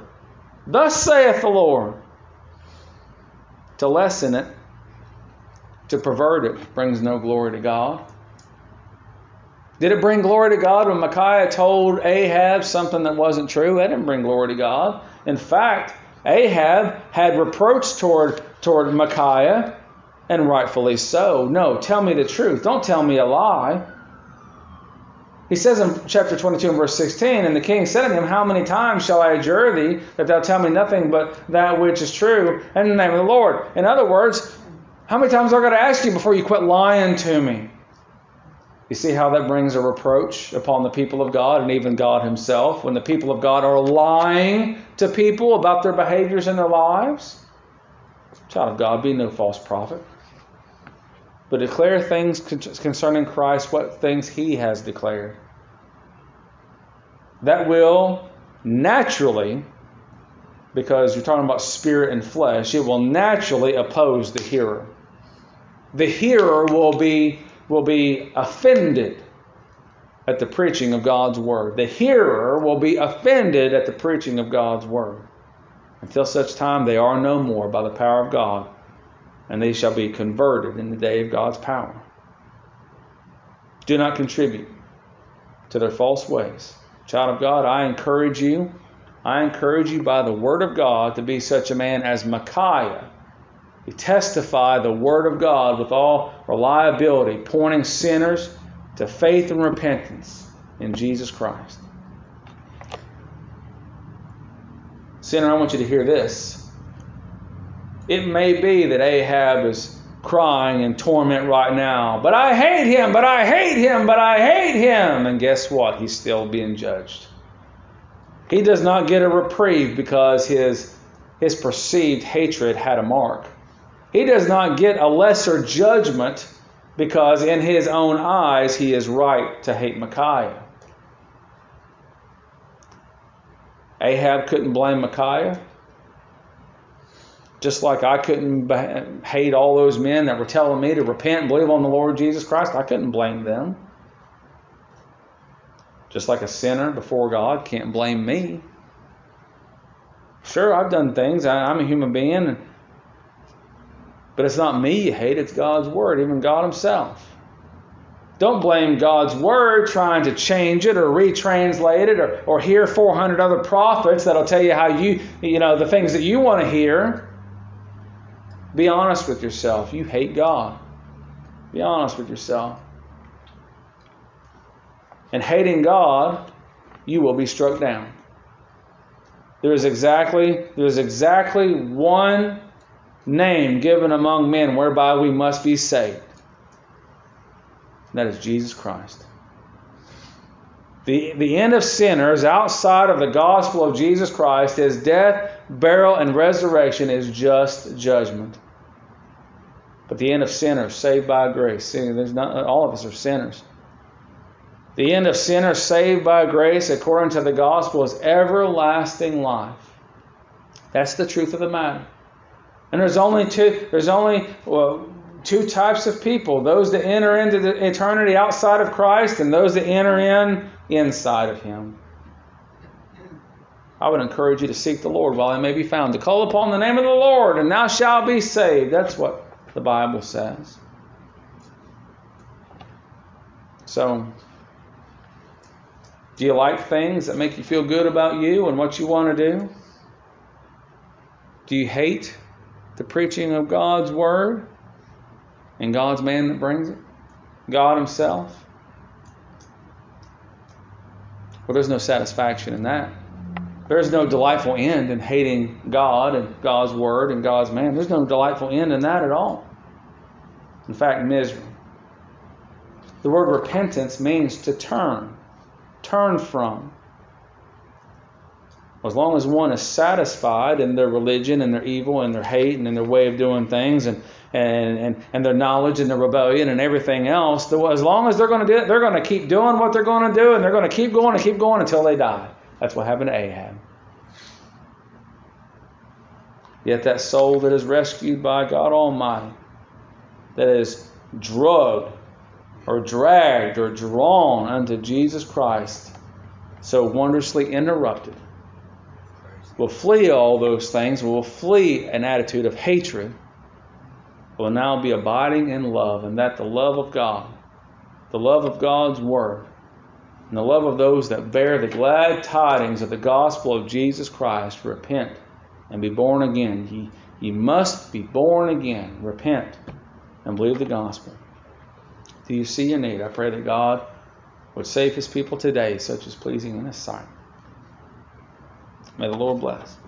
Thus saith the Lord. To lessen it, to pervert it, brings no glory to God. Did it bring glory to God when Micaiah told Ahab something that wasn't true? That didn't bring glory to God. In fact, Ahab had reproach toward, toward Micaiah, and rightfully so. No, tell me the truth. Don't tell me a lie. He says in chapter 22 and verse 16, And the king said unto him, How many times shall I adjure thee that thou tell me nothing but that which is true in the name of the Lord? In other words, how many times I going to ask you before you quit lying to me? You see how that brings a reproach upon the people of God and even God Himself when the people of God are lying to people about their behaviors in their lives? Child of God, be no false prophet. But declare things concerning Christ, what things He has declared. That will naturally, because you're talking about spirit and flesh, it will naturally oppose the hearer. The hearer will be will be offended at the preaching of God's word. The hearer will be offended at the preaching of God's word until such time they are no more by the power of God, and they shall be converted in the day of God's power. Do not contribute to their false ways. Child of God, I encourage you, I encourage you by the word of God to be such a man as Micaiah testify the Word of God with all reliability, pointing sinners to faith and repentance in Jesus Christ. Sinner, I want you to hear this. It may be that Ahab is crying in torment right now, but I hate him, but I hate him, but I hate him. And guess what? He's still being judged. He does not get a reprieve because his, his perceived hatred had a mark. He does not get a lesser judgment because in his own eyes he is right to hate Micaiah. Ahab couldn't blame Micaiah. Just like I couldn't hate all those men that were telling me to repent and believe on the Lord Jesus Christ, I couldn't blame them. Just like a sinner before God can't blame me. Sure, I've done things. I'm a human being. But it's not me you hate, it's God's Word, even God Himself. Don't blame God's Word trying to change it or retranslate it or, or hear 400 other prophets that'll tell you how you, you know, the things that you want to hear. Be honest with yourself. You hate God. Be honest with yourself. And hating God, you will be struck down. There is exactly there is exactly one name given among men whereby we must be saved. That is Jesus Christ. The, the end of sinners outside of the gospel of Jesus Christ is death, burial, and resurrection is just judgment. But the end of sinners saved by grace. See, there's not, all of us are sinners. The end of sinners saved by grace, according to the gospel, is everlasting life. That's the truth of the matter. And there's only two. There's only well, two types of people: those that enter into the eternity outside of Christ, and those that enter in inside of Him. I would encourage you to seek the Lord while He may be found, to call upon the name of the Lord, and thou shalt be saved. That's what the Bible says. So, do you like things that make you feel good about you and what you want to do? Do you hate the preaching of God's word and God's man that brings it? God Himself? Well, there's no satisfaction in that. There's no delightful end in hating God and God's word and God's man. There's no delightful end in that at all. In fact, misery. The word repentance means to turn, turn from. As long as one is satisfied in their religion and their evil and their hate and in their way of doing things and, and, and, and their knowledge and their rebellion and everything else, as long as they're going to do it, they're going to keep doing what they're going to do and they're going to keep going and keep going until they die. That's what happened to Ahab. Yet that soul that is rescued by God Almighty, that is drugged or dragged or drawn unto Jesus Christ, so wondrously interrupted, will flee all those things, will flee an attitude of hatred, will now be abiding in love, and that the love of God, the love of God's Word, and the love of those that bear the glad tidings of the gospel of Jesus Christ repent and be born again. Ye, ye must be born again. Repent and believe the gospel. Do you see your need? I pray that God would save his people today, such as pleasing in his sight. May the Lord bless.